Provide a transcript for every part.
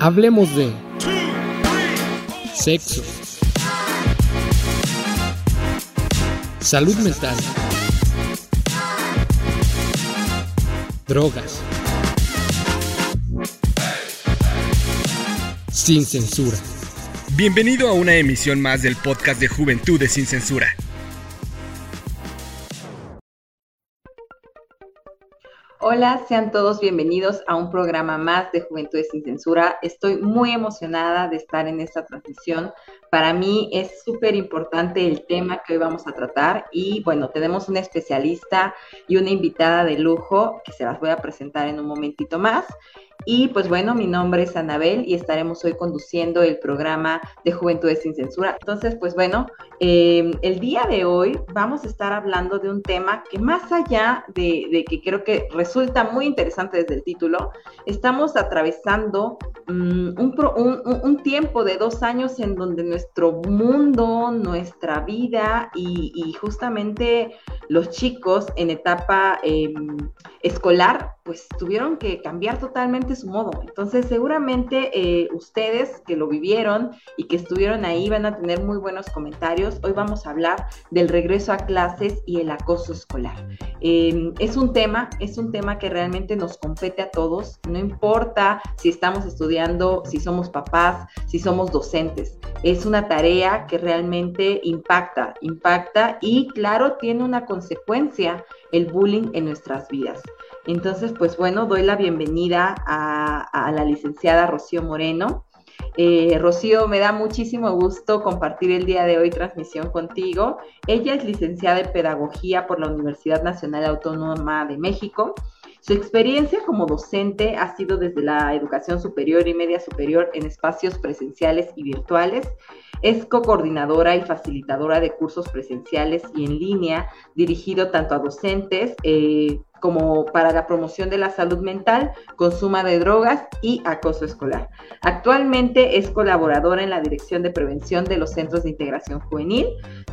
Hablemos de sexo, salud mental, drogas, sin censura. Bienvenido a una emisión más del podcast de Juventudes sin Censura. Hola, sean todos bienvenidos a un programa más de Juventudes sin Censura. Estoy muy emocionada de estar en esta transmisión. Para mí es súper importante el tema que hoy vamos a tratar y bueno, tenemos una especialista y una invitada de lujo que se las voy a presentar en un momentito más. Y pues bueno, mi nombre es Anabel y estaremos hoy conduciendo el programa de Juventudes sin Censura. Entonces, pues bueno, eh, el día de hoy vamos a estar hablando de un tema que más allá de, que creo que resulta muy interesante desde el título, estamos atravesando mm, un, tiempo de dos años en donde nuestro mundo, nuestra vida y, justamente los chicos en etapa em, escolar, pues tuvieron que cambiar totalmente su modo. Entonces, seguramente eh, ustedes que lo vivieron y que estuvieron ahí van a tener muy buenos comentarios. Hoy vamos a hablar del regreso a clases y el acoso escolar. Em, es un tema, es un tema que realmente nos compete a todos. No importa si estamos estudiando, si somos papás, si somos docentes. Es una tarea que realmente impacta, impacta y claro, tiene una consecuencia el bullying en nuestras vidas. Entonces, pues bueno, doy la bienvenida a, la licenciada Rocío Moreno. Eh, Rocío, me da muchísimo gusto compartir el día de hoy transmisión contigo. Ella es licenciada en Pedagogía por la Universidad Nacional Autónoma de México. Su experiencia como docente ha sido desde la educación superior y media superior en espacios presenciales y virtuales. Es co-coordinadora y facilitadora de cursos presenciales y en línea, dirigido tanto a docentes, eh, como para la promoción de la salud mental, consumo de drogas y acoso escolar. Actualmente es colaboradora en la Dirección de Prevención de los Centros de Integración Juvenil,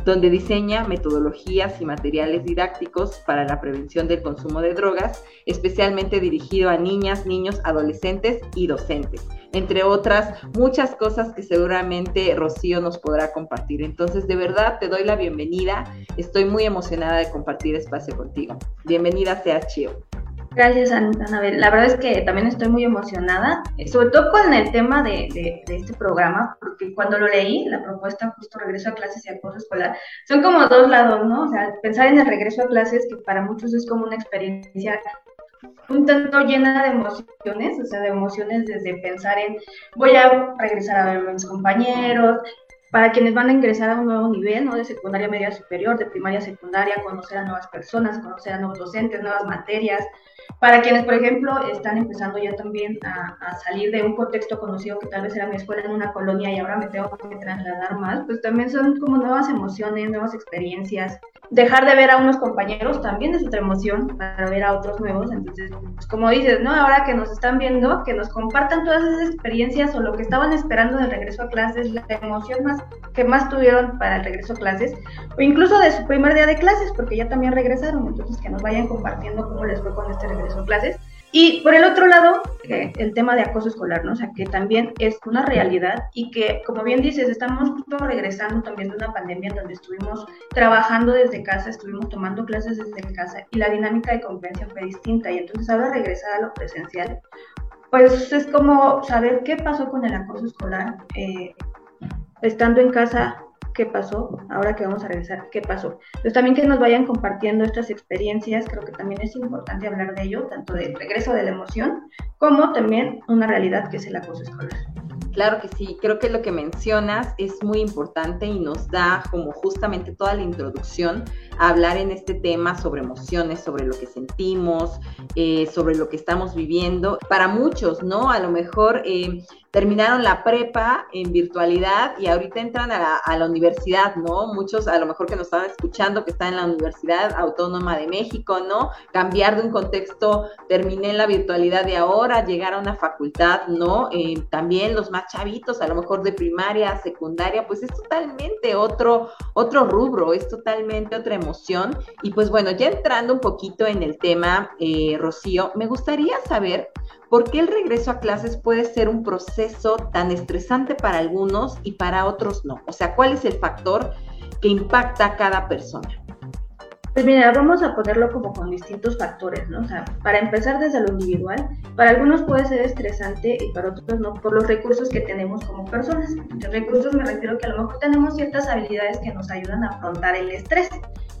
donde diseña metodologías y materiales didácticos para la prevención del consumo de drogas, especialmente dirigido a niñas, niños, adolescentes y docentes, entre otras muchas cosas que seguramente Rocío nos podrá compartir. Entonces, de verdad, te doy la bienvenida. Estoy muy emocionada de compartir espacio contigo. Bienvenida sea Gracias, Anabel. La verdad es que también estoy muy emocionada, eh, sobre todo con el tema de, este programa, porque cuando lo leí, la propuesta justo regreso a clases y acoso escolar, son como dos lados, ¿no? O sea, pensar en el regreso a clases, que para muchos es como una experiencia un tanto llena de emociones, o sea, de emociones desde pensar en voy a regresar a ver a mis compañeros, para quienes van a ingresar a un nuevo nivel, ¿no? De secundaria media superior, de primaria secundaria, conocer a nuevas personas, conocer a nuevos docentes, nuevas materias, para quienes, por ejemplo, están empezando ya también a, salir de un contexto conocido que tal vez era mi escuela en una colonia y ahora me tengo que trasladar más, pues también son como nuevas emociones, nuevas experiencias. Dejar de ver a unos compañeros también es otra emoción para ver a otros nuevos. Entonces, pues como dices, ¿no? Ahora que nos están viendo, que nos compartan todas esas experiencias o lo que estaban esperando del regreso a clases, la emoción más que más tuvieron para el regreso a clases, o incluso de su primer día de clases, porque ya también regresaron. Entonces, que nos vayan compartiendo cómo les fue con este regreso son clases. Y por el otro lado, eh, el tema de acoso escolar, ¿no? O sea, que también es una realidad y que, como bien dices, estamos regresando también de una pandemia donde estuvimos trabajando desde casa, estuvimos tomando clases desde casa y la dinámica de convivencia fue distinta. Y entonces ahora regresar a lo presencial, pues es como saber qué pasó con el acoso escolar, eh, estando en casa qué pasó, ahora que vamos a regresar, qué pasó. Entonces también que nos vayan compartiendo estas experiencias, creo que también es importante hablar de ello, tanto del regreso de la emoción como también una realidad que es el acoso escolar. Claro que sí, creo que lo que mencionas es muy importante y nos da como justamente toda la introducción a hablar en este tema sobre emociones, sobre lo que sentimos, eh, sobre lo que estamos viviendo. Para muchos, ¿no? A lo mejor eh, terminaron la prepa en virtualidad y ahorita entran a la, universidad, ¿no? Muchos a lo mejor que nos están escuchando que están en la Universidad Autónoma de México, ¿no? Cambiar de un contexto, terminé en la virtualidad de ahora, llegar a una facultad, ¿no? Eh, también los más chavitos, a lo mejor de primaria, secundaria, pues es totalmente otro, otro rubro, es totalmente otra emoción. Y pues bueno, ya entrando un poquito en el tema, eh, Rocío, me gustaría saber ¿por qué el regreso a clases puede ser un proceso tan estresante para algunos y para otros no? O sea, ¿cuál es el factor que impacta a cada persona? Pues mira, vamos a ponerlo como con distintos factores, ¿no? O sea, para empezar desde lo individual, para algunos puede ser estresante y para otros no, por los recursos que tenemos como personas. De recursos me refiero que a lo mejor tenemos ciertas habilidades que nos ayudan a afrontar el estrés,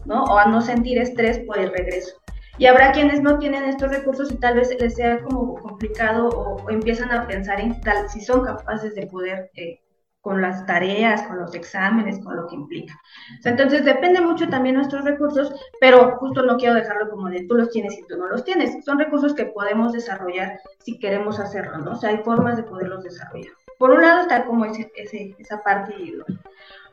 ¿no? O a no sentir estrés por el regreso. Y habrá quienes no tienen estos recursos y tal vez les sea como complicado o, empiezan a pensar en tal si son capaces de poder eh, con las tareas, con los exámenes, con lo que implica. entonces depende mucho también nuestros recursos, pero justo no quiero dejarlo como de tú los tienes y tú no los tienes. Son recursos que podemos desarrollar si queremos hacerlo, ¿no? O sea, hay formas de poderlos desarrollar. Por un lado está como ese, esa parte individual.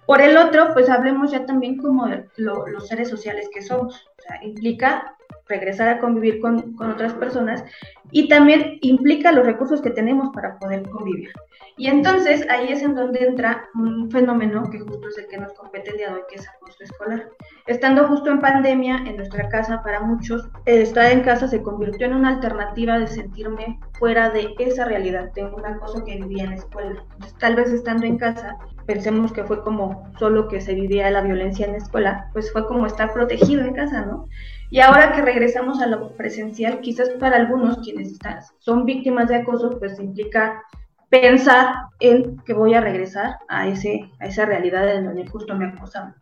Por el otro, pues hablemos ya también como de los seres sociales que somos. O sea, implica regresar a convivir con, otras personas y también implica los recursos que tenemos para poder convivir. Y entonces ahí es en donde entra un fenómeno que justo es el que nos compete el día de hoy, que es acoso escolar. Estando justo en pandemia en nuestra casa, para muchos, estar en casa se convirtió en una alternativa de sentirme fuera de esa realidad, de un acoso que vivía en la escuela. tal vez estando en casa, pensemos que fue como solo que se vivía la violencia en la escuela, pues fue como estar protegido en casa, ¿no? Y ahora que regresamos a lo presencial, quizás para algunos quienes son víctimas de acoso, pues implica pensar en que voy a regresar a, ese, a esa realidad en donde justo me acosaban.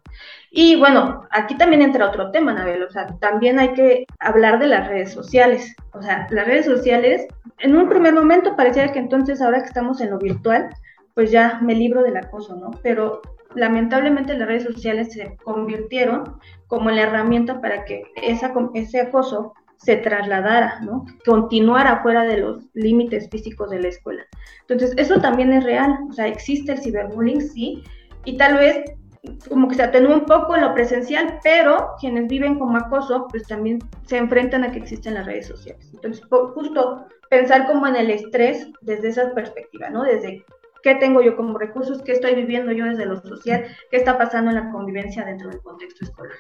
Y bueno, aquí también entra otro tema, Anabel, o sea, también hay que hablar de las redes sociales. O sea, las redes sociales, en un primer momento parecía que entonces ahora que estamos en lo virtual, pues ya me libro del acoso, ¿no? Pero lamentablemente las redes sociales se convirtieron como la herramienta para que ese acoso se trasladara, ¿no? Continuara fuera de los límites físicos de la escuela. Entonces, eso también es real, o sea, existe el ciberbullying, sí, y tal vez como que se atenúa un poco en lo presencial, pero quienes viven como acoso, pues también se enfrentan a que existen las redes sociales. Entonces, justo pensar como en el estrés desde esa perspectiva, ¿no? Desde qué tengo yo como recursos, qué estoy viviendo yo desde lo social, qué está pasando en la convivencia dentro del contexto escolar.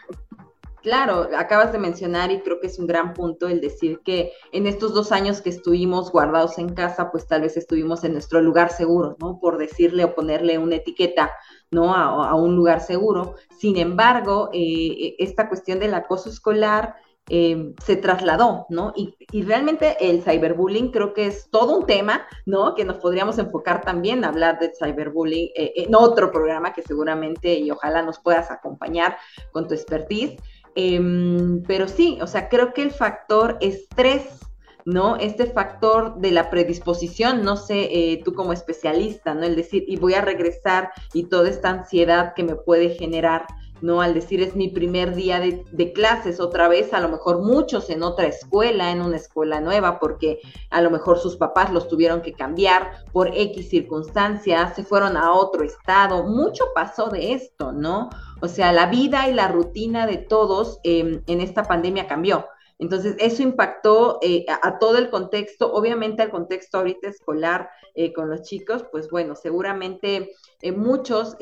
Claro, acabas de mencionar y creo que es un gran punto el decir que en estos dos años que estuvimos guardados en casa, pues tal vez estuvimos en nuestro lugar seguro, ¿no? Por decirle o ponerle una etiqueta, ¿no? A, un lugar seguro. Sin embargo, eh, esta cuestión del acoso escolar eh, se trasladó, ¿no? Y, realmente el cyberbullying creo que es todo un tema, ¿no? Que nos podríamos enfocar también a hablar de cyberbullying eh, en otro programa que seguramente y ojalá nos puedas acompañar con tu expertise. Em, pero sí, o sea, creo que el factor estrés, ¿no? Este factor de la predisposición, no sé, eh, tú como especialista, ¿no? El decir, y voy a regresar y toda esta ansiedad que me puede generar, ¿no? Al decir es mi primer día de, clases, otra vez, a lo mejor muchos en otra escuela, en una escuela nueva, porque a lo mejor sus papás los tuvieron que cambiar por X circunstancias, se fueron a otro estado, mucho pasó de esto, ¿no? O sea, la vida y la rutina de todos em, en esta pandemia cambió. Entonces, eso impactó eh, a, todo el contexto, obviamente al contexto ahorita escolar eh, con los chicos, pues bueno, seguramente eh, muchos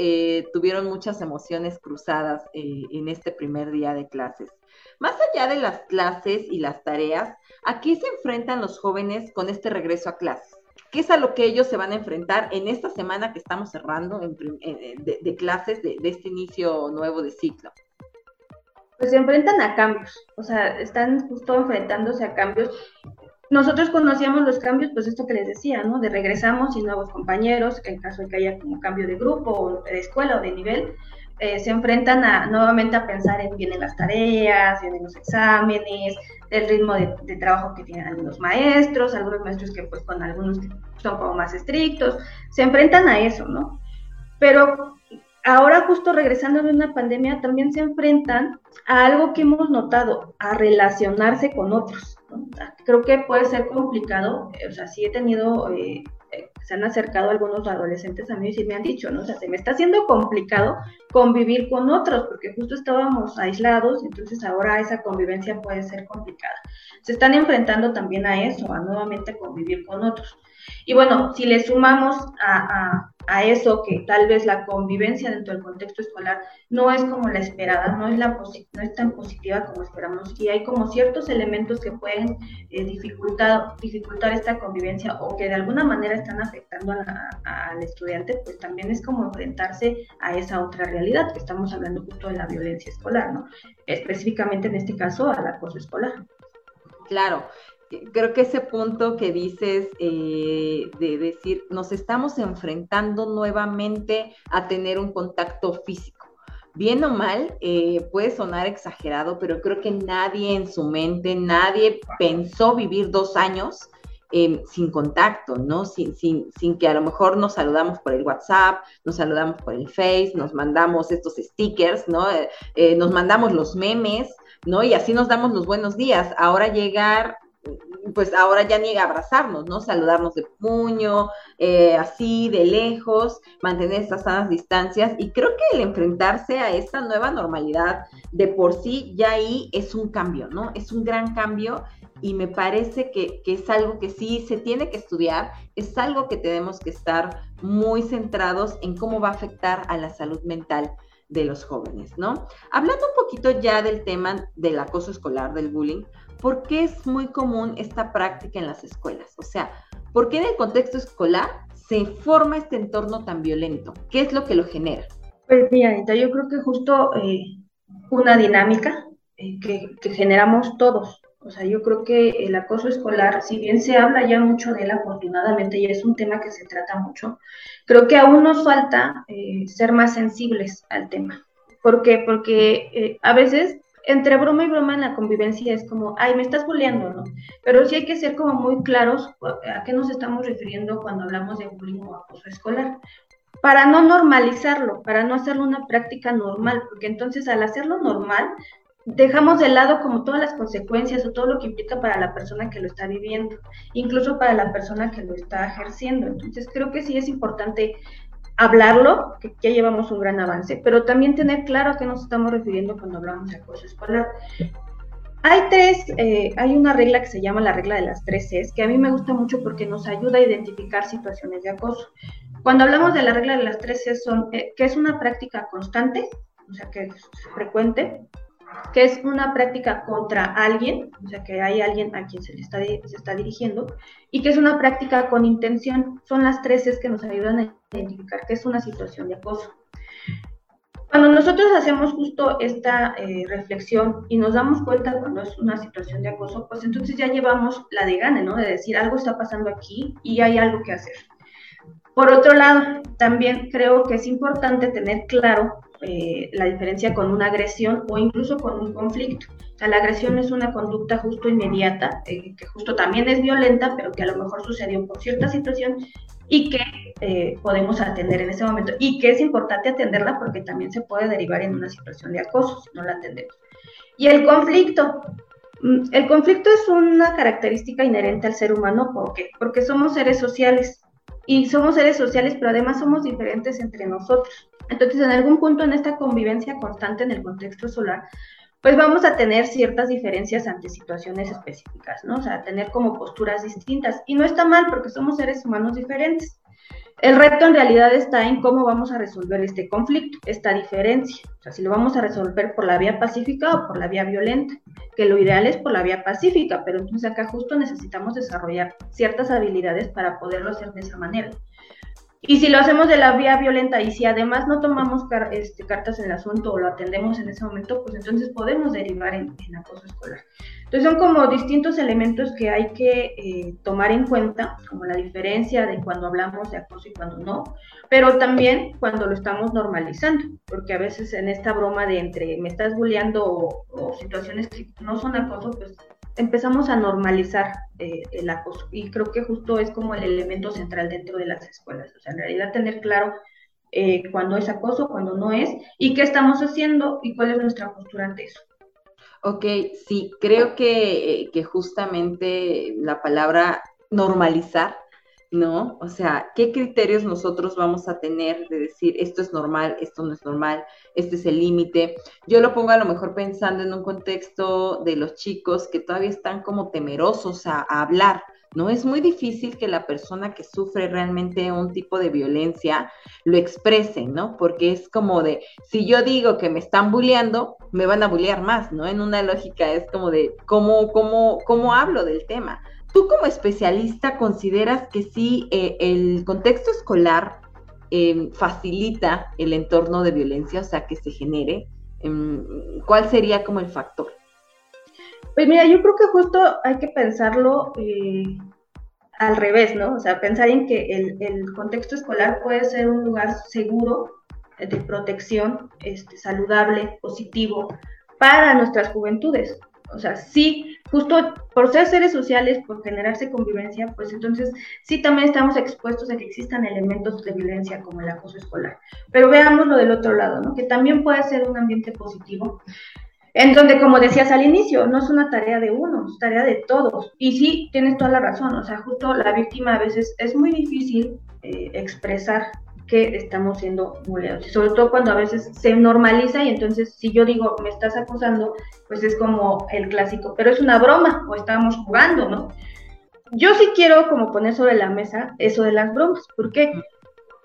tuvieron muchas emociones cruzadas en este primer día de clases. Más allá de las clases y las tareas, ¿a qué se enfrentan los jóvenes con este regreso a clases? ¿Qué es a lo que ellos se van a enfrentar en esta semana que estamos cerrando de, clases de, este inicio nuevo de ciclo? Pues se enfrentan a cambios, o sea, están justo enfrentándose a cambios. Nosotros conocíamos los cambios, pues esto que les decía, ¿no? De regresamos y nuevos compañeros, en caso de que haya como cambio de grupo o de escuela o de nivel, eh, se enfrentan a, nuevamente a pensar en vienen las tareas, vienen los exámenes, el ritmo de, trabajo que tienen algunos maestros, algunos maestros que pues con algunos son como más estrictos, se enfrentan a eso, ¿no? Pero ahora justo regresando de una pandemia también se enfrentan a algo que hemos notado, a relacionarse con otros. creo que puede ser complicado, o sea, sí he tenido eh, se han acercado algunos adolescentes a mí y me han dicho, ¿no? O sea, se me está haciendo complicado convivir con otros, porque justo estábamos aislados, entonces ahora esa convivencia puede ser complicada. Se están enfrentando también a eso, a nuevamente convivir con otros. Y bueno, si le sumamos a, a eso que tal vez la convivencia dentro del contexto escolar no es como la esperada, no es, la no es tan positiva como esperamos y hay como ciertos elementos que pueden eh, dificultar, dificultar esta convivencia o que de alguna manera están afectando al estudiante, pues también es como enfrentarse a esa otra realidad, que estamos hablando justo de la violencia escolar, ¿no? Específicamente en este caso al acoso escolar. Claro, creo que ese punto que dices eh, de decir, nos estamos enfrentando nuevamente a tener un contacto físico. Bien o mal, eh, puede sonar exagerado, pero creo que nadie en su mente, nadie pensó vivir dos años em, sin contacto, ¿no? Sin, sin, sin, que a lo mejor nos saludamos por el WhatsApp, nos saludamos por el Face, nos mandamos estos stickers, ¿no? Eh, nos mandamos los memes, ¿no? Y así nos damos los buenos días. Ahora llegar pues ahora ya ni abrazarnos, ¿no? Saludarnos de puño, eh, así, de lejos, mantener estas sanas distancias. Y creo que el enfrentarse a esta nueva normalidad de por sí ya ahí es un cambio, ¿no? Es un gran cambio y me parece que, que es algo que sí se tiene que estudiar, es algo que tenemos que estar muy centrados en cómo va a afectar a la salud mental de los jóvenes, ¿no? Hablando un poquito ya del tema del acoso escolar, del bullying, ¿por qué es muy común esta práctica en las escuelas? O sea, ¿por qué en el contexto escolar se forma este entorno tan violento? ¿Qué es lo que lo genera? Pues mira, Anita, yo creo que justo eh, una dinámica eh, que, que, generamos todos. O sea, yo creo que el acoso escolar, si bien se habla ya mucho de él, afortunadamente, y es un tema que se trata mucho, creo que aún nos falta eh, ser más sensibles al tema. ¿Por qué? Porque a veces entre broma y broma en la convivencia es como, ay, me estás bulleando, ¿no? Pero sí hay que ser como muy claros a qué nos estamos refiriendo cuando hablamos de bullying o acoso escolar. Para no normalizarlo, para no hacerlo una práctica normal, porque entonces al hacerlo normal, dejamos de lado como todas las consecuencias o todo lo que implica para la persona que lo está viviendo, incluso para la persona que lo está ejerciendo. Entonces creo que sí es importante hablarlo, que ya llevamos un gran avance, pero también tener claro a qué nos estamos refiriendo cuando hablamos de acoso escolar. Hay tres, eh, hay una regla que se llama la regla de las tres Cs, que a mí me gusta mucho porque nos ayuda a identificar situaciones de acoso. Cuando hablamos de la regla de las tres Cs son eh, que es una práctica constante, o sea que es frecuente, que es una práctica contra alguien, o sea, que hay alguien a quien se le está, se está dirigiendo, y que es una práctica con intención. Son las tres es que nos ayudan a identificar que es una situación de acoso. Cuando nosotros hacemos justo esta eh, reflexión y nos damos cuenta cuando es una situación de acoso, pues entonces ya llevamos la de gane, ¿no? De decir algo está pasando aquí y hay algo que hacer. Por otro lado, también creo que es importante tener claro eh, la diferencia con una agresión o incluso con un conflicto. O sea, la agresión es una conducta justo inmediata, eh, que justo también es violenta, pero que a lo mejor sucedió por cierta situación y que eh, podemos atender en ese momento. Y que es importante atenderla porque también se puede derivar en una situación de acoso si no la atendemos. Y el conflicto. Mm, el conflicto es una característica inherente al ser humano. ¿Por qué? Porque somos seres sociales. Y somos seres sociales, pero además somos diferentes entre nosotros. Entonces, en algún punto en esta convivencia constante en el contexto solar, pues vamos a tener ciertas diferencias ante situaciones específicas, ¿no? O sea, tener como posturas distintas. Y no está mal porque somos seres humanos diferentes. El reto en realidad está en cómo vamos a resolver este conflicto, esta diferencia. O sea, si lo vamos a resolver por la vía pacífica o por la vía violenta, que lo ideal es por la vía pacífica, pero entonces acá justo necesitamos desarrollar ciertas habilidades para poderlo hacer de esa manera. Y si lo hacemos de la vía violenta y si además no tomamos este, cartas en el asunto o lo atendemos en ese momento, pues entonces podemos derivar en, acoso escolar. Entonces son como distintos elementos que hay que eh, tomar en cuenta, como la diferencia de cuando hablamos de acoso y cuando no, pero también cuando lo estamos normalizando, porque a veces en esta broma de entre me estás bulleando o, o situaciones que no son acoso, pues empezamos a normalizar eh, el acoso. Y creo que justo es como el elemento central dentro de las escuelas. O sea, en realidad tener claro eh, cuándo es acoso, cuándo no es, y qué estamos haciendo y cuál es nuestra postura ante eso. Ok, sí, creo que, que justamente la palabra normalizar ¿no? O sea, ¿qué criterios nosotros vamos a tener de decir esto es normal, esto no es normal, este es el límite? Yo lo pongo a lo mejor pensando en un contexto de los chicos que todavía están como temerosos a, hablar, ¿no? Es muy difícil que la persona que sufre realmente un tipo de violencia lo exprese, ¿no? Porque es como de, si yo digo que me están bulleando, me van a bullear más, ¿no? En una lógica es como de, ¿cómo, cómo, cómo hablo del tema? ¿Tú como especialista consideras que sí eh, el contexto escolar eh, facilita el entorno de violencia, o sea, que se genere? Em, ¿Cuál sería como el factor? Pues mira, yo creo que justo hay que pensarlo eh, al revés, ¿no? O sea, pensar en que el, contexto escolar puede ser un lugar seguro, de protección, este, saludable, positivo para nuestras juventudes. O sea, sí, justo por ser seres sociales, por generarse convivencia, pues entonces sí también estamos expuestos a que existan elementos de violencia como el acoso escolar. Pero veamos lo del otro lado, ¿no? Que también puede ser un ambiente positivo. En donde, como decías al inicio, no es una tarea de uno, es tarea de todos. Y sí, tienes toda la razón, o sea, justo la víctima a veces es muy difícil eh, expresar que estamos siendo bulleados, sobre todo cuando a veces se normaliza y entonces si yo digo me estás acusando, pues es como el clásico, pero es una broma o estábamos jugando, ¿no? Yo sí quiero como poner sobre la mesa eso de las bromas, porque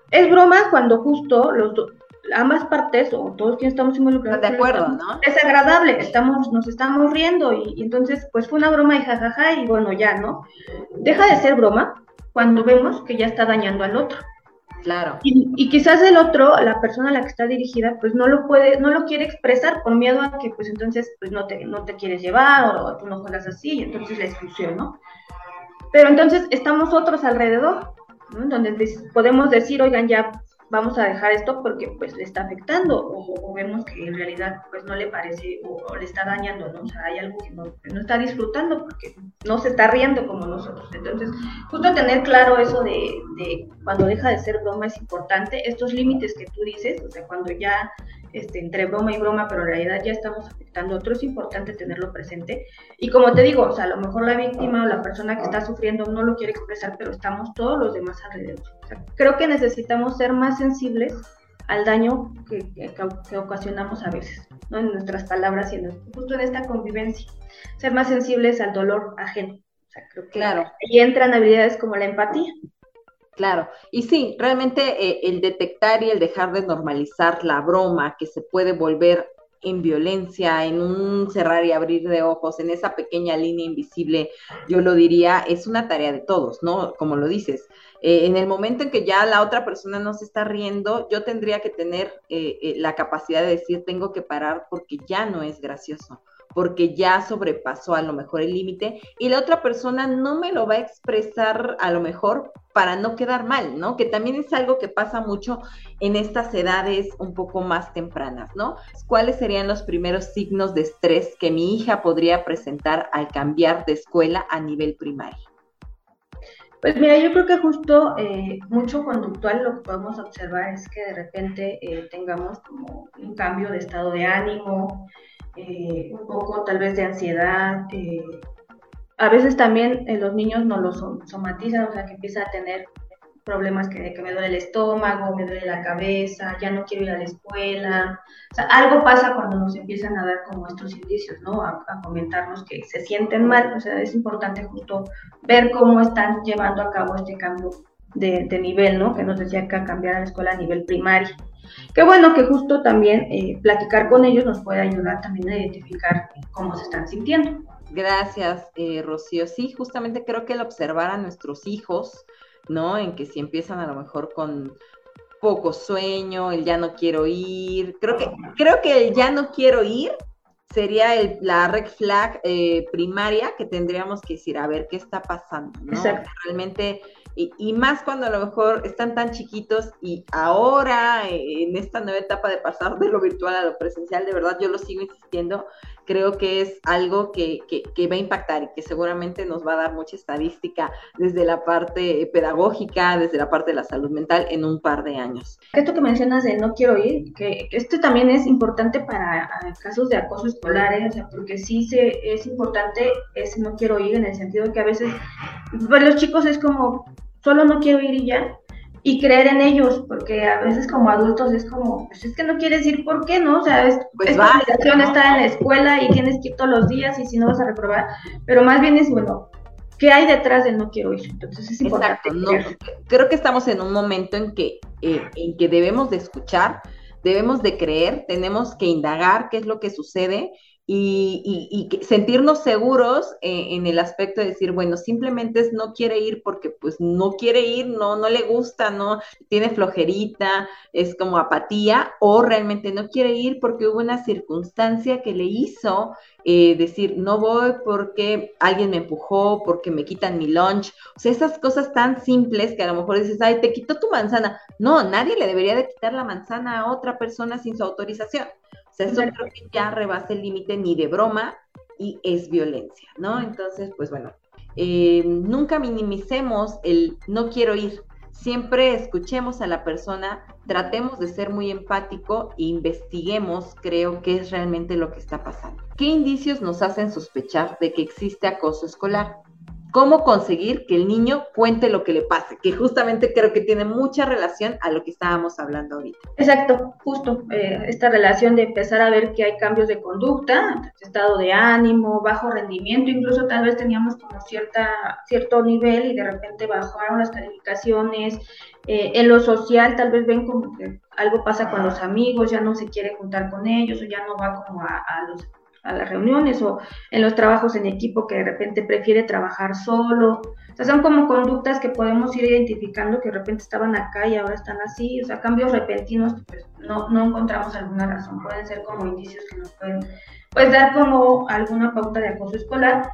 es broma cuando justo los ambas partes o todos quienes estamos involucrados de acuerdo, ¿no? Es agradable, estamos, nos estamos riendo y, y, entonces pues fue una broma y jajaja y bueno ya, ¿no? Deja de ser broma cuando vemos que ya está dañando al otro. Claro. Y, quizás el otro, la persona a la que está dirigida, pues no lo puede, no lo quiere expresar por miedo a que pues entonces pues no te, no te quieres llevar o, tú no juegas así, y entonces la exclusión, ¿no? Pero entonces estamos otros alrededor, ¿no? Donde podemos decir, oigan, ya vamos a dejar esto porque pues le está afectando o, vemos que en realidad pues no le parece o, le está dañando, ¿no? O sea, hay algo que no, está disfrutando porque no se está riendo como nosotros. Entonces, justo tener claro eso de, de cuando deja de ser broma es importante, estos límites que tú dices, o sea, cuando ya este, entre broma y broma, pero en realidad ya estamos afectando a otro, es importante tenerlo presente. Y como te digo, o sea, a lo mejor la víctima o la persona que está sufriendo no lo quiere expresar, pero estamos todos los demás alrededor. creo que necesitamos ser más sensibles al daño que, que, ocasionamos a veces, ¿no? En nuestras palabras y en, justo en esta convivencia. Ser más sensibles al dolor ajeno. O sea, creo que claro. ahí entran habilidades como la empatía. Claro, y sí, realmente eh, el detectar y el dejar de normalizar la broma que se puede volver en violencia, en un cerrar y abrir de ojos, en esa pequeña línea invisible, yo lo diría, es una tarea de todos, ¿no? Como lo dices. Eh, en el momento en que ya la otra persona no se está riendo, yo tendría que tener eh, la capacidad de decir, tengo que parar porque ya no es gracioso porque ya sobrepasó a lo mejor el límite y la otra persona no me lo va a expresar a lo mejor para no quedar mal, ¿no? Que también es algo que pasa mucho en estas edades un poco más tempranas, ¿no? ¿Cuáles serían los primeros signos de estrés que mi hija podría presentar al cambiar de escuela a nivel primario? Pues mira, yo creo que justo eh, mucho conductual lo que podemos observar es que de repente eh, tengamos como un cambio de estado de ánimo, eh, un poco tal vez de ansiedad. Eh, a veces también eh, los niños no lo somatizan, o sea, que empieza a tener problemas que, que, me duele el estómago, me duele la cabeza, ya no quiero ir a la escuela. O sea, algo pasa cuando nos empiezan a dar como estos indicios, ¿no? A, comentarnos que se sienten mal. O sea, es importante justo ver cómo están llevando a cabo este cambio de, de nivel, ¿no? Que nos decía que cambiar a la escuela a nivel primario. Qué bueno que justo también eh, platicar con ellos nos puede ayudar también a identificar cómo se están sintiendo. Gracias, eh, Rocío. Sí, justamente creo que el observar a nuestros hijos, ¿no? En que si empiezan a lo mejor con poco sueño, el ya no quiero ir, creo que, creo que el ya no quiero ir sería el, la red flag eh, primaria que tendríamos que decir, a ver qué está pasando, ¿no? Realmente y, más cuando a lo mejor están tan chiquitos y ahora eh, en esta nueva etapa de pasar de lo virtual a lo presencial, de verdad yo lo sigo insistiendo, creo que es algo que, que, va a impactar y que seguramente nos va a dar mucha estadística desde la parte pedagógica, desde la parte de la salud mental en un par de años. Esto que mencionas de no quiero ir, que este también es importante para casos de acoso escolar, ¿eh? o sea, porque sí se, es importante ese no quiero ir en el sentido que a veces para los chicos es como solo no quiero ir y ya. Y creer en ellos, porque a veces como adultos es como, pues es que no quieres ir, ¿por qué no? O sea, es, pues es obligación estar en la escuela y tienes que ir todos los días y si no vas a reprobar. Pero más bien es, bueno, qué hay detrás de no quiero ir. Entonces es importante. Exacto, creo que estamos en un momento en que, eh, en que debemos de escuchar, debemos de creer, tenemos que indagar qué es lo que sucede y, sentirnos seguros eh, en el aspecto de decir, bueno, simplemente es no quiere ir porque pues no quiere ir, no, no le gusta, no tiene flojerita, es como apatía, o realmente no quiere ir porque hubo una circunstancia que le hizo eh, decir, no voy porque alguien me empujó, porque me quitan mi lunch, o sea, esas cosas tan simples que a lo mejor dices, ay, te quitó tu manzana. No, nadie le debería de quitar la manzana a otra persona sin su autorización. Sea, eso creo que ya rebasa el límite ni de broma y es violencia, ¿no? Entonces, pues bueno, eh, nunca minimicemos el no quiero ir. Siempre escuchemos a la persona, tratemos de ser muy empático e investiguemos, creo, qué es realmente lo que está pasando. ¿Qué indicios nos hacen sospechar de que existe acoso escolar? Cómo conseguir que el niño cuente lo que le pase, que justamente creo que tiene mucha relación a lo que estábamos hablando ahorita. Exacto, justo eh, esta relación de empezar a ver que hay cambios de conducta, estado de ánimo, bajo rendimiento, incluso tal vez teníamos como cierta, cierto nivel y de repente bajaron las calificaciones, eh, en lo social tal vez ven como que algo pasa con los amigos, ya no se quiere juntar con ellos o ya no va como a, a los a las reuniones o en los trabajos en equipo que de repente prefiere trabajar solo. O sea, son como conductas que podemos ir identificando que de repente estaban acá y ahora están así. O sea, cambios repentinos que pues, no, no encontramos alguna razón. Pueden ser como indicios que nos pueden pues, dar como alguna pauta de acoso escolar.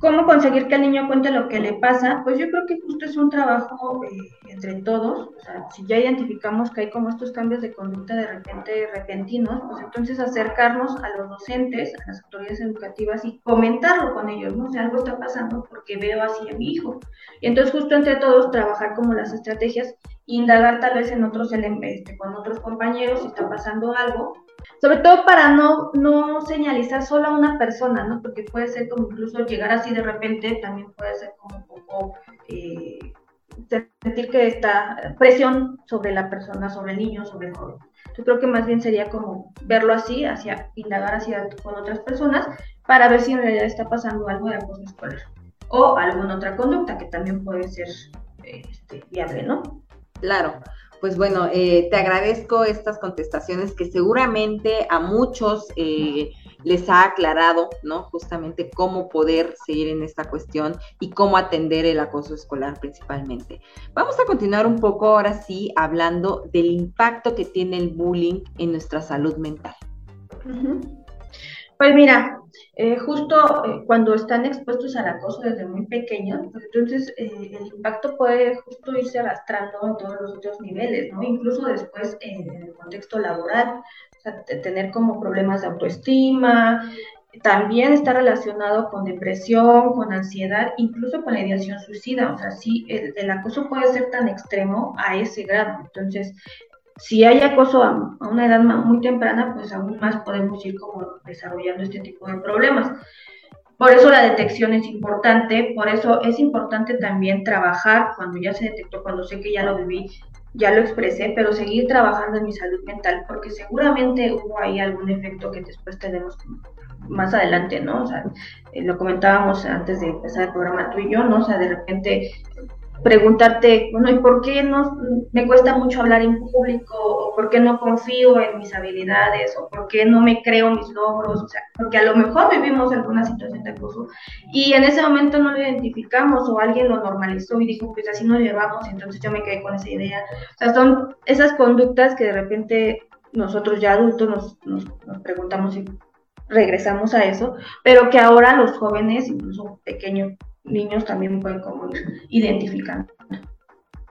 ¿Cómo conseguir que el niño cuente lo que le pasa? Pues yo creo que justo es un trabajo eh, entre todos. O sea, si ya identificamos que hay como estos cambios de conducta de repente repentinos, pues entonces acercarnos a los docentes, a las autoridades educativas y comentarlo con ellos, ¿no? O algo está pasando porque veo así a mi hijo. Y entonces justo entre todos trabajar como las estrategias, indagar tal vez en otros elementos, con otros compañeros si está pasando algo sobre todo para no, no señalizar solo a una persona, ¿no? Porque puede ser como incluso llegar así de repente, también puede ser como un poco eh, sentir que está presión sobre la persona, sobre el niño, sobre el joven. Yo creo que más bien sería como verlo así, hacia indagar hacia con otras personas para ver si en realidad está pasando algo de acoso escolar o alguna otra conducta que también puede ser este, viable, ¿no? Claro pues bueno, eh, te agradezco estas contestaciones que seguramente a muchos eh, les ha aclarado, ¿no? Justamente cómo poder seguir en esta cuestión y cómo atender el acoso escolar principalmente. Vamos a continuar un poco ahora sí hablando del impacto que tiene el bullying en nuestra salud mental. Pues mira, eh, justo eh, cuando están expuestos al acoso desde muy pequeños, pues entonces eh, el impacto puede justo irse arrastrando en todos los otros niveles, ¿no? Incluso después en el contexto laboral, o sea, tener como problemas de autoestima, también está relacionado con depresión, con ansiedad, incluso con la ideación suicida. O sea, sí, el, el, acoso puede ser tan extremo a ese grado. Entonces, si hay acoso a, una edad muy temprana, pues aún más podemos ir como desarrollando este tipo de problemas. Por eso la detección es importante, por eso es importante también trabajar cuando ya se detectó, cuando sé que ya lo viví, ya lo expresé, pero seguir trabajando en mi salud mental, porque seguramente hubo ahí algún efecto que después tenemos más adelante, ¿no? O sea, eh, lo comentábamos antes de empezar el programa tú y yo, ¿no? O sea, de repente preguntarte, bueno, ¿y por qué no me cuesta mucho hablar en público? ¿O por qué no confío en mis habilidades? ¿O por qué no me creo mis logros? O sea, porque a lo mejor vivimos alguna situación de acoso y en ese momento no lo identificamos o alguien lo normalizó y dijo, pues así no llevamos, entonces yo me quedé con esa idea. O sea, son esas conductas que de repente nosotros ya adultos nos, nos, nos preguntamos si regresamos a eso, pero que ahora los jóvenes, incluso pequeños, niños también pueden como identificar.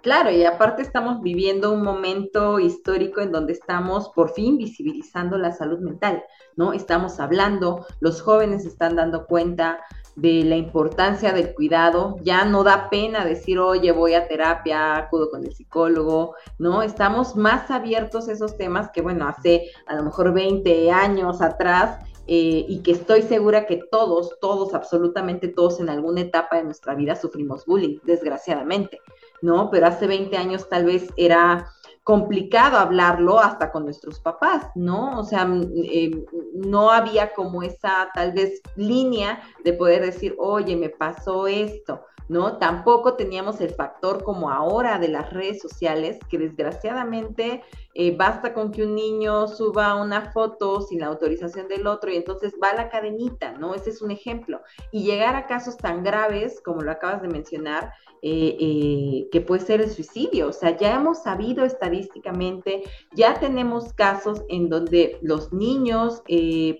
Claro, y aparte estamos viviendo un momento histórico en donde estamos por fin visibilizando la salud mental, ¿no? Estamos hablando, los jóvenes están dando cuenta de la importancia del cuidado, ya no da pena decir, oye, voy a terapia, acudo con el psicólogo, ¿no? Estamos más abiertos a esos temas que, bueno, hace a lo mejor 20 años atrás eh, y que estoy segura que todos, todos, absolutamente todos en alguna etapa de nuestra vida sufrimos bullying, desgraciadamente, ¿no? Pero hace 20 años tal vez era complicado hablarlo hasta con nuestros papás, ¿no? O sea, mm, eh, no había como esa tal vez línea de poder decir, oye, me pasó esto, ¿no? Tampoco teníamos el factor como ahora de las redes sociales, que desgraciadamente eh, basta con que un niño suba una foto sin la autorización del otro y entonces va a la cadenita, ¿no? Ese es un ejemplo. Y llegar a casos tan graves, como lo acabas de mencionar, eh, eh, que puede ser el suicidio. O sea, ya hemos sabido estadísticamente, ya tenemos casos en donde los niños,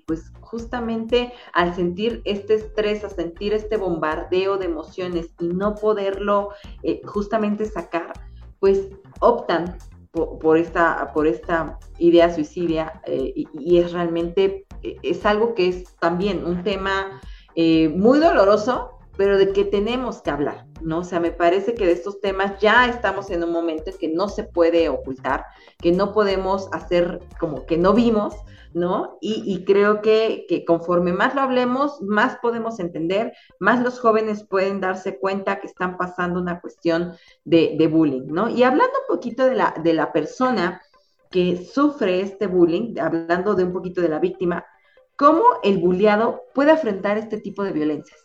pues justamente al sentir este estrés, a sentir este bombardeo de emociones y no poderlo justamente sacar, pues optan por, esta, por esta idea suicidia eh, y, es realmente, eh, es algo que es también un tema muy doloroso, pero de que tenemos que hablar, ¿no? O sea, me parece que de estos temas ya estamos en un momento en que no se puede ocultar, que no podemos hacer como que no vimos, ¿no? Y, creo que, conforme más lo hablemos, más podemos entender, más los jóvenes pueden darse cuenta que están pasando una cuestión de, bullying, ¿no? Y hablando poquito de la, de la persona que sufre este bullying, hablando de un poquito de la víctima, ¿cómo el bulliado puede afrontar este tipo de violencias?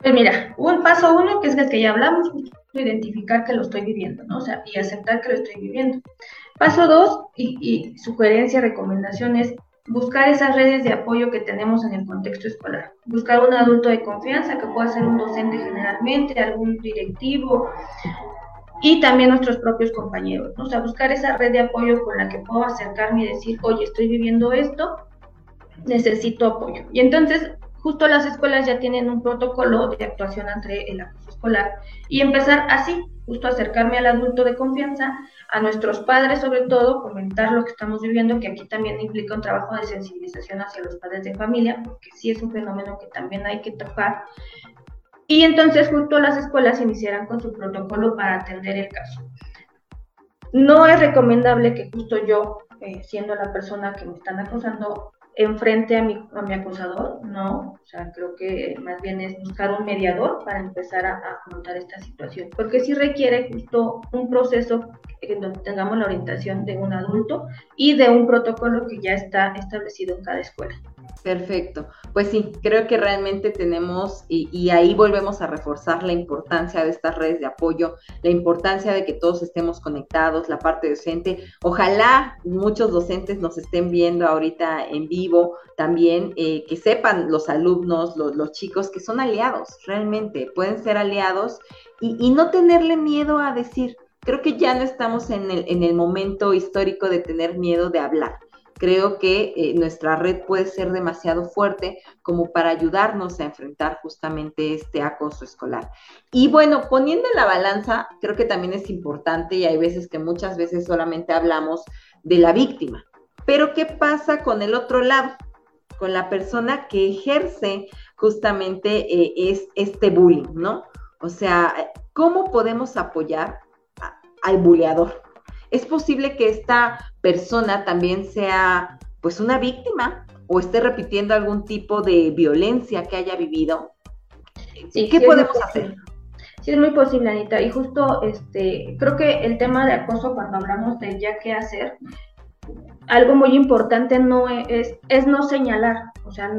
Pues mira, un paso uno, que es el que ya hablamos, identificar que lo estoy viviendo, ¿no? O sea, y aceptar que lo estoy viviendo. Paso dos, y, y sugerencia, recomendación es buscar esas redes de apoyo que tenemos en el contexto escolar. Buscar un adulto de confianza que pueda ser un docente generalmente, algún directivo y también nuestros propios compañeros. O sea, buscar esa red de apoyo con la que puedo acercarme y decir, oye, estoy viviendo esto, necesito apoyo. Y entonces, justo las escuelas ya tienen un protocolo de actuación entre el acoso escolar y empezar así, justo acercarme al adulto de confianza, a nuestros padres sobre todo, comentar lo que estamos viviendo, que aquí también implica un trabajo de sensibilización hacia los padres de familia, porque sí es un fenómeno que también hay que tocar. Y entonces justo las escuelas iniciarán con su protocolo para atender el caso. No es recomendable que justo yo, eh, siendo la persona que me están acusando, enfrente a mi, a acusador, no, o sea, creo que más bien es buscar un mediador para empezar a, afrontar esta situación, porque sí requiere justo un proceso en donde tengamos la orientación de un adulto y de un protocolo que ya está establecido en cada escuela. Perfecto. Pues sí, creo que realmente tenemos, y, ahí volvemos a reforzar la importancia de estas redes de apoyo, la importancia de que todos estemos conectados, la parte docente. Ojalá muchos docentes nos estén viendo ahorita en vivo también, eh, que sepan los alumnos, los, chicos, que son aliados, realmente, pueden ser aliados y, y no tenerle miedo a decir, creo que ya no estamos en el, en el momento histórico de tener miedo de hablar creo que eh, nuestra red puede ser demasiado fuerte como para ayudarnos a enfrentar justamente este acoso escolar. Y bueno, poniendo en la balanza, creo que también es importante y hay veces que muchas veces solamente hablamos de la víctima. Pero ¿qué pasa con el otro lado? Con la persona que ejerce justamente eh, es este bullying, ¿no? O sea, ¿cómo podemos apoyar al bulleador? Es posible que esta persona también sea pues una víctima o esté repitiendo algún tipo de violencia que haya vivido. ¿Qué podemos hacer? Sí, es muy posible, Anita. Y justo este, creo que el tema de acoso, cuando hablamos de ya qué hacer, algo muy importante no es, es no señalar. O sea,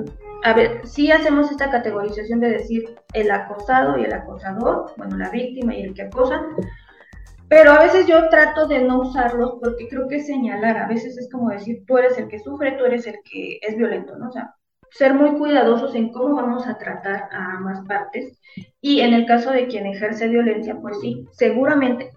a ver, sí hacemos esta categorización de decir el acosado y el acosador, bueno, la víctima y el que acosa, pero a veces yo trato de no usarlos porque creo que señalar, a veces es como decir, tú eres el que sufre, tú eres el que es violento, ¿no? O sea, ser muy cuidadosos en cómo vamos a tratar a ambas partes. Y en el caso de quien ejerce violencia, pues sí, seguramente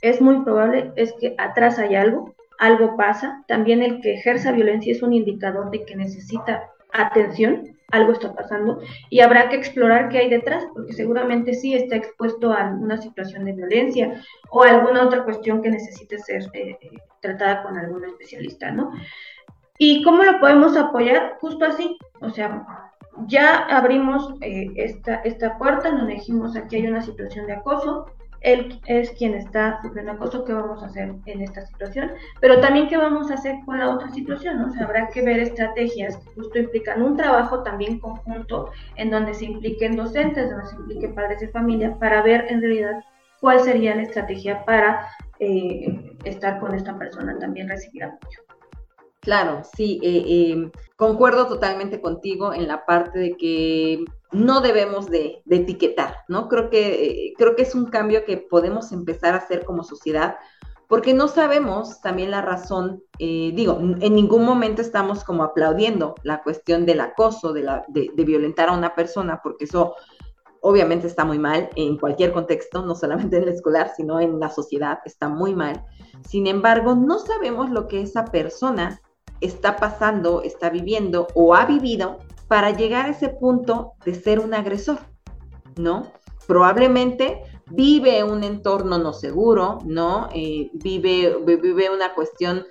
es muy probable es que atrás hay algo, algo pasa. También el que ejerza violencia es un indicador de que necesita atención algo está pasando y habrá que explorar qué hay detrás, porque seguramente sí está expuesto a una situación de violencia o alguna otra cuestión que necesite ser eh, tratada con algún especialista, ¿no? ¿Y cómo lo podemos apoyar? Justo así, o sea, ya abrimos eh, esta, esta puerta, nos dijimos aquí hay una situación de acoso, él es quien está sufriendo acoso, ¿qué vamos a hacer en esta situación? Pero también qué vamos a hacer con la otra situación, ¿no? O habrá que ver estrategias que justo implican un trabajo también conjunto en donde se impliquen docentes, donde se impliquen padres de familia, para ver en realidad cuál sería la estrategia para eh, estar con esta persona, también recibir apoyo. Claro, sí, eh, eh, concuerdo totalmente contigo en la parte de que no debemos de, etiquetar, ¿no? Creo que, eh, creo que es un cambio que podemos empezar a hacer como sociedad, porque no sabemos también la razón, digo, en ningún momento estamos como aplaudiendo la cuestión del acoso, de, la, de, de violentar a una persona, porque eso obviamente está muy mal en cualquier contexto, no solamente en el escolar, sino en la sociedad, está muy mal. Sin embargo, no sabemos lo que esa persona está pasando, está viviendo o ha vivido para llegar a ese punto de ser un agresor, ¿no? Probablemente vive un entorno no seguro, ¿no? Eh, vive, vive una cuestión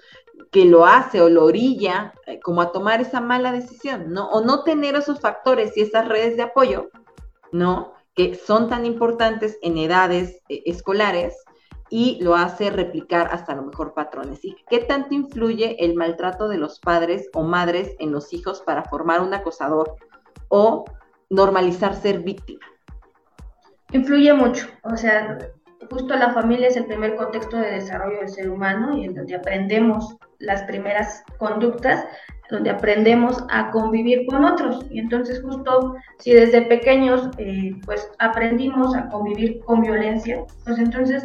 que lo hace o lo orilla eh, como a tomar esa mala decisión, ¿no? O no tener esos factores y esas redes de apoyo, ¿no? Que son tan importantes en edades eh, escolares y lo hace replicar hasta lo mejor patrones. ¿Y qué tanto influye el maltrato de los padres o madres en los hijos para formar un acosador o normalizar ser víctima? Influye mucho, o sea, justo la familia es el primer contexto de desarrollo del ser humano y en donde aprendemos las primeras conductas, donde aprendemos a convivir con otros. Y entonces justo si desde pequeños eh, pues aprendimos a convivir con violencia, pues entonces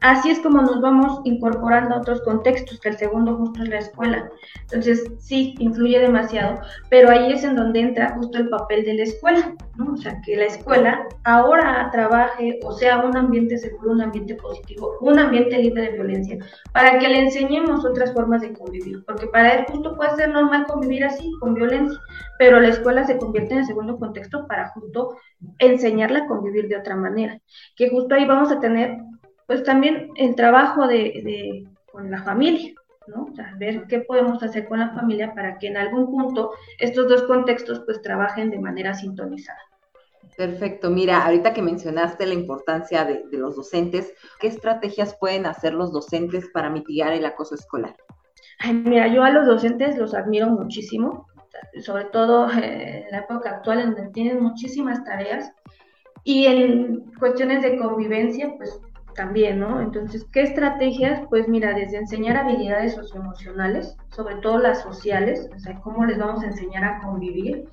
Así es como nos vamos incorporando a otros contextos, que el segundo justo es la escuela. Entonces, sí, influye demasiado, pero ahí es en donde entra justo el papel de la escuela, ¿no? O sea, que la escuela ahora trabaje o sea un ambiente seguro, un ambiente positivo, un ambiente libre de violencia, para que le enseñemos otras formas de convivir, porque para él justo puede ser normal convivir así, con violencia, pero la escuela se convierte en el segundo contexto para justo enseñarla a convivir de otra manera, que justo ahí vamos a tener pues también el trabajo de, con la familia, ¿no? O sea, ver qué podemos hacer con la familia para que en algún punto estos dos contextos pues trabajen de manera sintonizada. Perfecto. Mira, ahorita que mencionaste la importancia de, de, los docentes, ¿qué estrategias pueden hacer los docentes para mitigar el acoso escolar? Ay, mira, yo a los docentes los admiro muchísimo, sobre todo eh, en la época actual en donde tienen muchísimas tareas y en cuestiones de convivencia, pues también, ¿no? Entonces, ¿qué estrategias? Pues mira, desde enseñar habilidades socioemocionales, sobre todo las sociales, o sea, cómo les vamos a enseñar a convivir,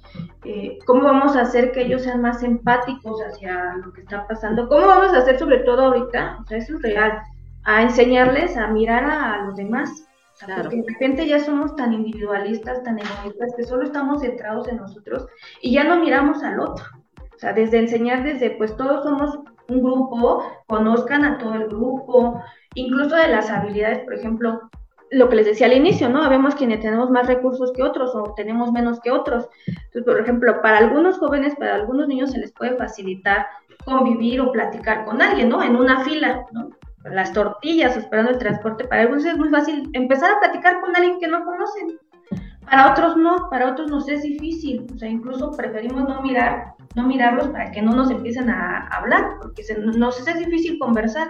eh, cómo vamos a hacer que ellos sean más empáticos hacia lo que está pasando, cómo vamos a hacer sobre todo ahorita, o sea, eso es real, a enseñarles a mirar a, los demás, Porque de repente ya somos tan individualistas, tan egoístas, que solo estamos centrados en nosotros y ya no miramos al otro. O sea, desde enseñar, desde pues todos somos un grupo, conozcan a todo el grupo, incluso de las habilidades, por ejemplo, lo que les decía al inicio, ¿no? Habemos quienes tenemos más recursos que otros o tenemos menos que otros. Entonces, por ejemplo, para algunos jóvenes, para algunos niños se les puede facilitar convivir o platicar con alguien, ¿no? En una fila, ¿no? Las tortillas, esperando el transporte, para algunos es muy fácil empezar a platicar con alguien que no conocen. Para otros no, para otros nos es difícil, o sea, incluso preferimos no mirar, no mirarlos para que no nos empiecen a hablar, porque se, nos es difícil conversar.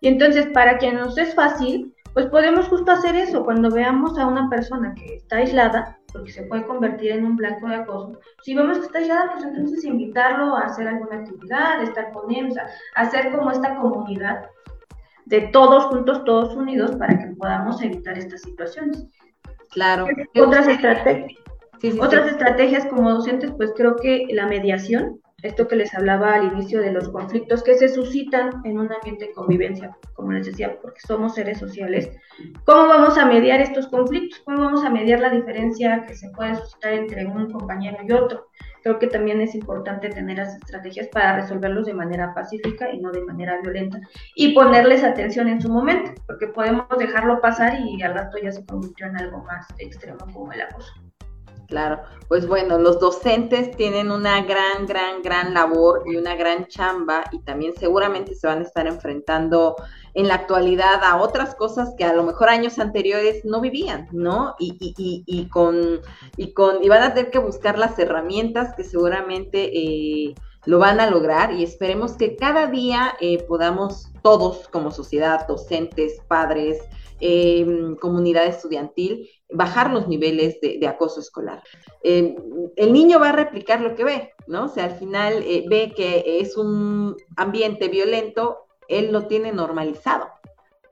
Y entonces, para quien nos es fácil, pues podemos justo hacer eso, cuando veamos a una persona que está aislada, porque se puede convertir en un blanco de acoso, si vemos que está aislada, pues entonces invitarlo a hacer alguna actividad, estar con él, o sea, hacer como esta comunidad de todos juntos, todos unidos, para que podamos evitar estas situaciones. Claro. Otras estrategias. Otras estrategias como docentes, pues creo que la mediación, esto que les hablaba al inicio de los conflictos que se suscitan en un ambiente de convivencia, como les decía, porque somos seres sociales, ¿cómo vamos a mediar estos conflictos? ¿Cómo vamos a mediar la diferencia que se puede suscitar entre un compañero y otro? Creo que también es importante tener las estrategias para resolverlos de manera pacífica y no de manera violenta y ponerles atención en su momento, porque podemos dejarlo pasar y al rato ya se convirtió en algo más extremo como el acoso. Claro, pues bueno, los docentes tienen una gran, gran, gran labor y una gran chamba y también seguramente se van a estar enfrentando en la actualidad a otras cosas que a lo mejor años anteriores no vivían, ¿no? Y, y, y, con, y con, y van a tener que buscar las herramientas que seguramente eh, lo van a lograr y esperemos que cada día eh, podamos todos como sociedad, docentes, padres, eh, comunidad estudiantil, bajar los niveles de, acoso escolar. Eh, el niño va a replicar lo que ve, ¿no? O sea, al final eh, ve que es un ambiente violento, él lo tiene normalizado.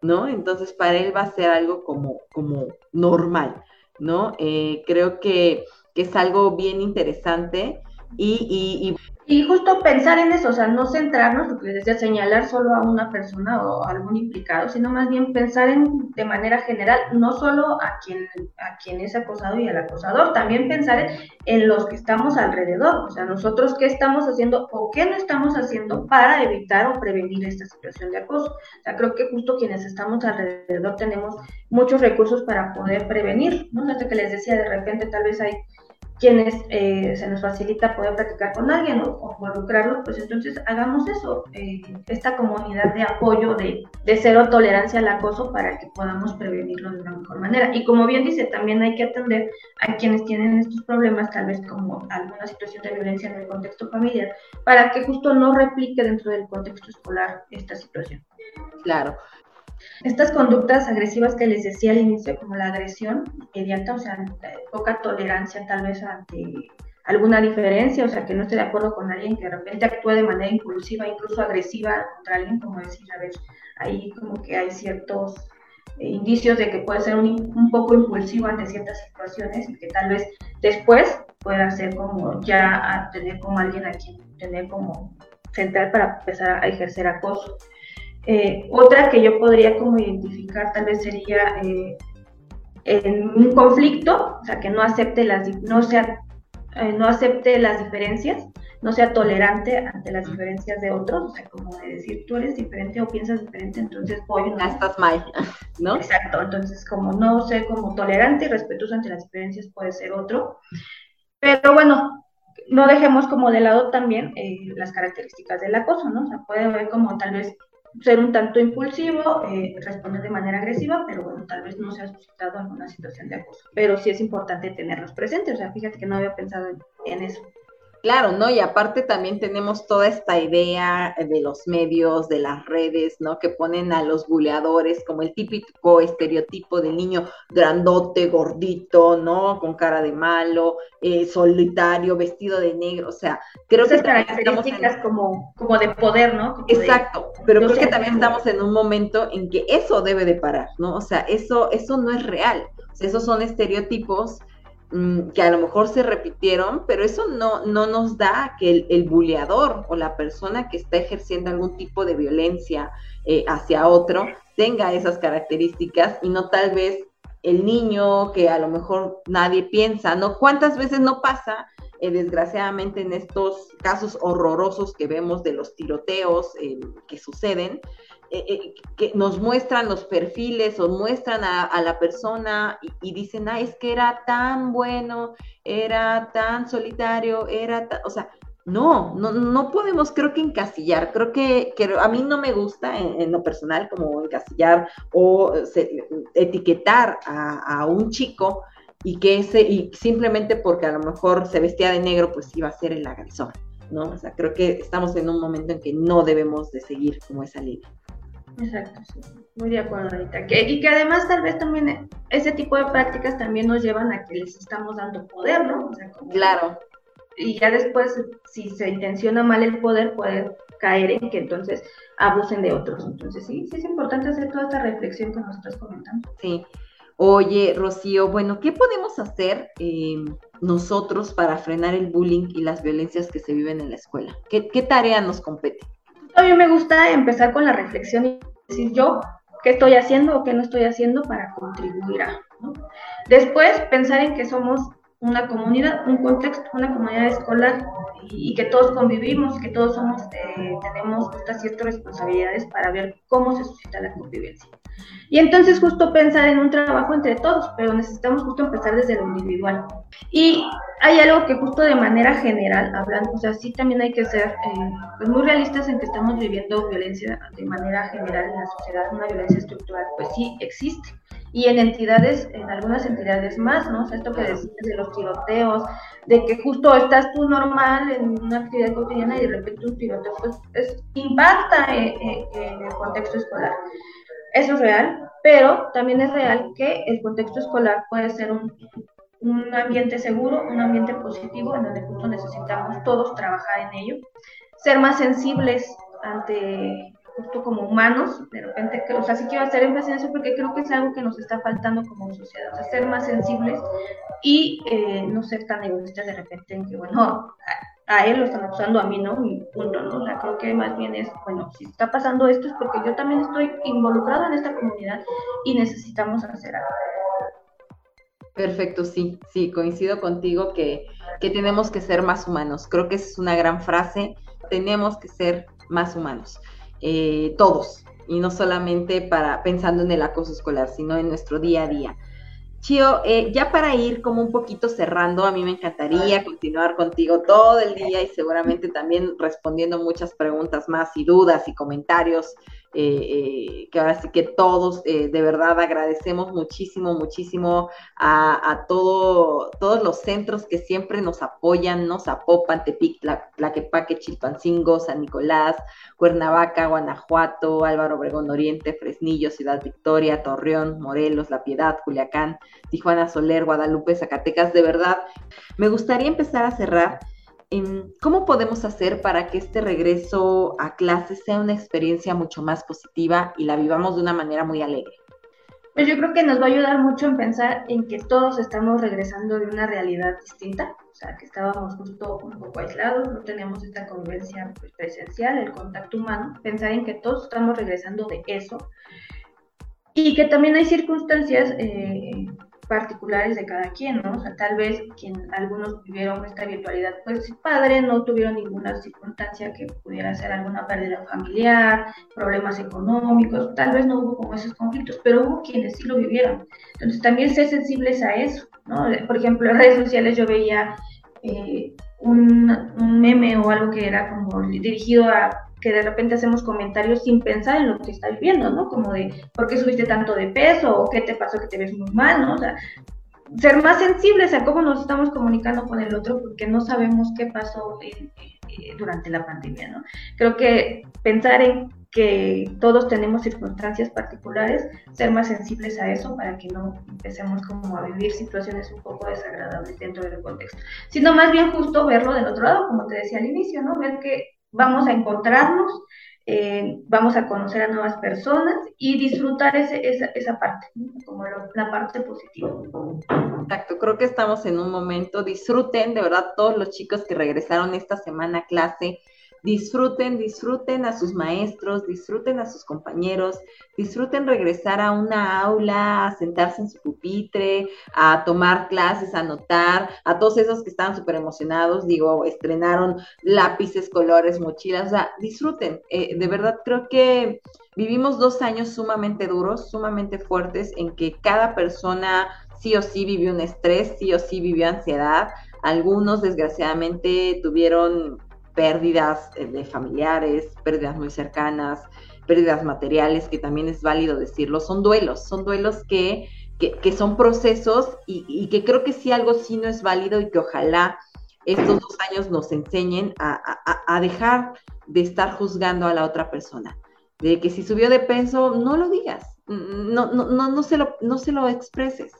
¿no? Entonces para él va a ser algo como, como normal, ¿no? Eh, creo que, que, es algo bien interesante y, justo pensar en eso, o sea, no centrarnos, lo que les decía, señalar solo a una persona o a algún implicado, sino más bien pensar en, de manera general, no solo a quien, a quien es acosado y al acosador, también pensar en, los que estamos alrededor, o sea, nosotros qué estamos haciendo o qué no estamos haciendo para evitar o prevenir esta situación de acoso. O sea, creo que justo quienes estamos alrededor tenemos muchos recursos para poder prevenir, ¿no? Hasta que les decía, de repente tal vez hay quienes eh, se nos facilita poder practicar con alguien o, involucrarlo, pues entonces hagamos eso, eh, esta comunidad de apoyo, de, de, cero tolerancia al acoso para que podamos prevenirlo de una mejor manera. Y como bien dice, también hay que atender a quienes tienen estos problemas, tal vez como alguna situación de violencia en el contexto familiar, para que justo no replique dentro del contexto escolar esta situación. Claro, estas conductas agresivas que les decía al inicio, como la agresión inmediata, o sea, poca tolerancia tal vez ante alguna diferencia, o sea, que no esté de acuerdo con alguien que de repente actúe de manera impulsiva, incluso agresiva contra alguien, como decir, a ver, ahí como que hay ciertos eh, indicios de que puede ser un, un, poco impulsivo ante ciertas situaciones y que tal vez después pueda ser como ya tener como alguien a quien tener como central para empezar a ejercer acoso. Eh, otra que yo podría como identificar tal vez sería eh, en un conflicto, o sea, que no acepte las, no sea, eh, no acepte las diferencias, no sea tolerante ante las diferencias de otros, o sea, como de decir, tú eres diferente o piensas diferente, entonces voy, ¿no? estás mal, ¿no? Exacto, entonces como no ser como tolerante y respetuoso ante las diferencias puede ser otro, pero bueno, no dejemos como de lado también las características del acoso, ¿no? O sea, puede haber como tal vez ser un tanto impulsivo, eh, responder de manera agresiva, pero bueno, tal vez no se ha suscitado alguna situación de acoso. Pero sí es importante tenerlos presentes, o sea, fíjate que no había pensado en eso. Claro, ¿no? Y aparte también tenemos toda esta idea de los medios, de las redes, ¿no? Que ponen a los buleadores como el típico estereotipo del niño grandote, gordito, ¿no? Con cara de malo, eh, solitario, vestido de negro, o sea, creo Esas que características como, como de poder, ¿no? Exacto, pero creo que también estamos en un momento en que eso debe de parar, ¿no? O sea, eso, eso no es real, o sea, esos son estereotipos que a lo mejor se repitieron, pero eso no, no nos da que el, el buleador o la persona que está ejerciendo algún tipo de violencia eh, hacia otro tenga esas características y no tal vez el niño que a lo mejor nadie piensa, ¿no? ¿Cuántas veces no pasa, eh, desgraciadamente, en estos casos horrorosos que vemos de los tiroteos eh, que suceden? Eh, eh, que nos muestran los perfiles o muestran a, la persona y, dicen, ah, es que era tan bueno, era tan solitario, era o sea, no, no, no podemos creo que encasillar, creo que, a mí no me gusta en, lo personal como encasillar o etiquetar a, un chico y que ese, y simplemente porque a lo mejor se vestía de negro, pues iba a ser el agresor, ¿no? O sea, creo que estamos en un momento en que no debemos de seguir como esa línea. Exacto, sí. Muy de acuerdo ahorita. Que, y que además tal vez también ese tipo de prácticas también nos llevan a que les estamos dando poder, ¿no? claro. Y ya después, si se intenciona mal el poder, puede caer en que entonces abusen de otros. Entonces sí, sí es importante hacer toda esta reflexión que nos estás comentando. Sí. Oye, Rocío, bueno, ¿qué podemos hacer eh, nosotros para frenar el bullying y las violencias que se viven en la escuela? ¿Qué, qué tarea nos compete? A mí me gusta empezar con la reflexión y decir yo qué estoy haciendo o qué no estoy haciendo para contribuir a. Después, pensar en que somos una comunidad, un contexto, una comunidad escolar y, que todos convivimos, que todos somos, eh, tenemos estas ciertas responsabilidades para ver cómo se suscita la convivencia. Y entonces justo pensar en un trabajo entre todos, pero necesitamos justo empezar desde lo individual. Y hay algo que justo de manera general hablando, o sea, sí también hay que ser eh, pues muy realistas en que estamos viviendo violencia de manera general en la sociedad, una violencia estructural, pues sí existe. Y en entidades, en algunas entidades más, ¿no? O sea, esto que decías de los tiroteos, de que justo estás tú normal en una actividad cotidiana y de repente un tiroteo, pues es, impacta en el contexto escolar. Eso es real, pero también es real que el contexto escolar puede ser un, un ambiente seguro, un ambiente positivo en donde justo necesitamos todos trabajar en ello, ser más sensibles ante justo como humanos, de repente, o sea, sí quiero hacer énfasis en eso porque creo que es algo que nos está faltando como sociedad, o sea, ser más sensibles y eh, no ser tan egoístas de repente en que, bueno, a, él lo están acusando, a mí no, y punto, ¿no? O sea, creo que más bien es, bueno, si está pasando esto es porque yo también estoy involucrado en esta comunidad y necesitamos hacer algo. Perfecto, sí, sí, coincido contigo que, que tenemos que ser más humanos. Creo que esa es una gran frase. Tenemos que ser más humanos, eh, todos, y no solamente para pensando en el acoso escolar, sino en nuestro día a día. Chio, eh, ya para ir como un poquito cerrando, a mí me encantaría continuar contigo todo el día y seguramente también respondiendo muchas preguntas más y dudas y comentarios eh, que ahora sí que todos de verdad agradecemos muchísimo, muchísimo a, todo, todos los centros que siempre nos apoyan, nos apopan, Tepic, Tlaquepaque, Chilpancingo, San Nicolás, Cuernavaca, Guanajuato, Álvaro Obregón Oriente, Fresnillo, Ciudad Victoria, Torreón, Morelos, La Piedad, Culiacán, Tijuana Soler, Guadalupe, Zacatecas, de verdad. Me gustaría empezar a cerrar ¿Cómo podemos hacer para que este regreso a clases sea una experiencia mucho más positiva y la vivamos de una manera muy alegre? Pues yo creo que nos va a ayudar mucho en pensar en que todos estamos regresando de una realidad distinta, o sea, que estábamos justo un poco aislados, no teníamos esta convivencia pues, presencial, el contacto humano, pensar en que todos estamos regresando de eso y que también hay circunstancias eh, particulares de cada quien, ¿no? O sea, tal vez quien algunos vivieron esta virtualidad, pues padre, no tuvieron ninguna circunstancia que pudiera ser alguna pérdida familiar, problemas económicos, tal vez no hubo como esos conflictos, pero hubo quienes sí lo vivieron. Entonces también ser sensibles a eso, ¿no? Por ejemplo, en redes sociales yo veía eh, un, un meme o algo que era como dirigido a que de repente hacemos comentarios sin pensar en lo que está viviendo, ¿no? Como de, ¿por qué subiste tanto de peso? ¿O qué te pasó que te ves muy mal, ¿no? O sea, ser más sensibles a cómo nos estamos comunicando con el otro porque no sabemos qué pasó durante la pandemia, ¿no? Creo que pensar en que todos tenemos circunstancias particulares, ser más sensibles a eso para que no empecemos como a vivir situaciones un poco desagradables dentro del contexto, sino más bien justo verlo del otro lado, como te decía al inicio, ¿no? Ver que vamos a encontrarnos, eh, vamos a conocer a nuevas personas y disfrutar ese, esa, esa, parte, como la parte positiva. Exacto, creo que estamos en un momento, disfruten de verdad todos los chicos que regresaron esta semana a clase, disfruten, disfruten a sus maestros, disfruten a sus compañeros, disfruten regresar a una aula, a sentarse en su pupitre, a tomar clases, a anotar, a todos esos que estaban súper emocionados, digo, estrenaron lápices, colores, mochilas, o sea, disfruten, eh, de verdad creo que vivimos dos años sumamente duros, sumamente fuertes, en que cada persona sí o sí vivió un estrés, sí o sí vivió ansiedad, algunos desgraciadamente tuvieron pérdidas eh, de familiares, pérdidas muy cercanas, pérdidas materiales, que también es válido decirlo, son duelos, son duelos que, que, son procesos y, que creo que sí algo sí no es válido y que ojalá estos dos años nos enseñen a, a, dejar de estar juzgando a la otra persona. De que si subió de peso, no lo digas, no, no, no, no, se, lo, no se lo expreses.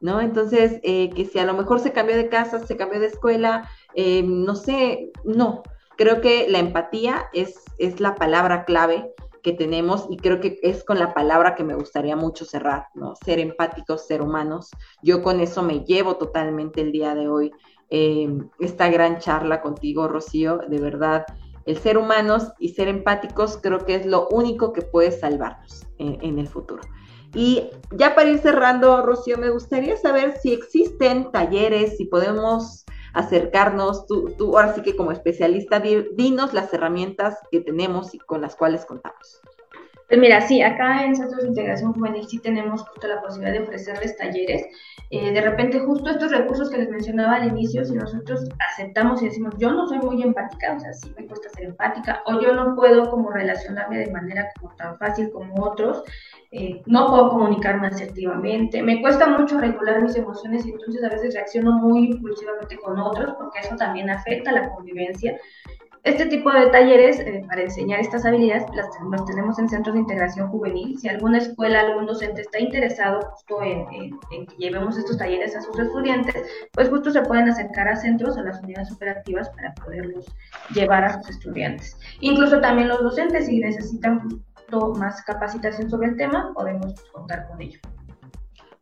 ¿No? Entonces, eh, que si a lo mejor se cambió de casa, se cambió de escuela, eh, no sé, no, Creo que la empatía es, es la palabra clave que tenemos y creo que es con la palabra que me gustaría mucho cerrar, ¿no? Ser empáticos, ser humanos. Yo con eso me llevo totalmente el día de hoy. Em, esta gran charla contigo, Rocío, de verdad, el ser humanos y ser empáticos creo que es lo único que puede salvarnos en, en el futuro. Y ya para ir cerrando, Rocío, me gustaría saber si existen talleres, si podemos acercarnos, tú, tú ahora sí que como especialista, dinos las herramientas que tenemos y con las cuales contamos. Pues mira, sí, acá en Centros de Integración Juvenil sí tenemos justo la posibilidad de ofrecerles talleres. Eh, de repente, justo estos recursos que les mencionaba al inicio, si nosotros aceptamos y decimos, yo no soy muy empática, o sea, sí me cuesta ser empática, o yo no puedo como relacionarme de manera como tan fácil como otros, eh, no puedo comunicarme asertivamente, me cuesta mucho regular mis emociones y entonces a veces reacciono muy impulsivamente con otros, porque eso también afecta la convivencia Este tipo de talleres eh, para enseñar estas habilidades las, los tenemos en centros de integración juvenil. Si alguna escuela, algún docente está interesado justo en, que llevemos estos talleres a sus estudiantes, pues justo se pueden acercar a centros, a las unidades operativas para poderlos llevar a sus estudiantes. Incluso también los docentes, si necesitan más capacitación sobre el tema, podemos contar con ello.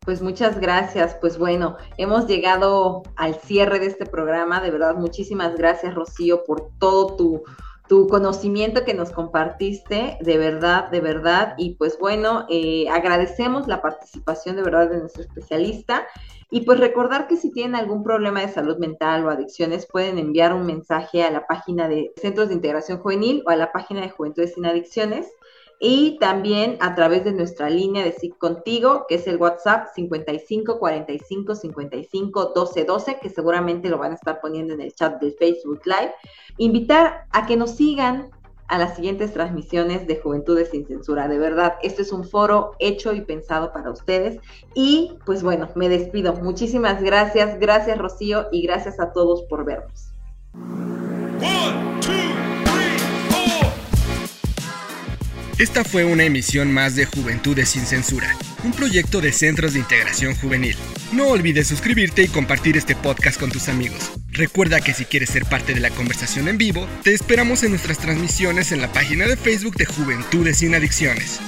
Pues muchas gracias. Pues bueno, hemos llegado al cierre de este programa. De verdad, muchísimas gracias, Rocío, por todo tu, tu conocimiento que nos compartiste. De verdad, de verdad. Y pues bueno, eh, agradecemos la participación de verdad de nuestro especialista. Y pues recordar que si tienen algún problema de salud mental o adicciones, pueden enviar un mensaje a la página de Centros de Integración Juvenil o a la página de Juventudes sin Adicciones y también a través de nuestra línea de SIC Contigo, que es el WhatsApp 55 45 55 12 12, que seguramente lo van a estar poniendo en el chat de Facebook Live. Invitar a que nos sigan a las siguientes transmisiones de Juventudes sin Censura. De verdad, este es un foro hecho y pensado para ustedes. Y pues bueno, me despido. Muchísimas gracias, gracias Rocío y gracias a todos por vernos. Esta fue una emisión más de Juventudes sin Censura, un proyecto de Centros de Integración Juvenil. No olvides suscribirte y compartir este podcast con tus amigos. Recuerda que si quieres ser parte de la conversación en vivo, te esperamos en nuestras transmisiones en la página de Facebook de Juventudes sin Adicciones.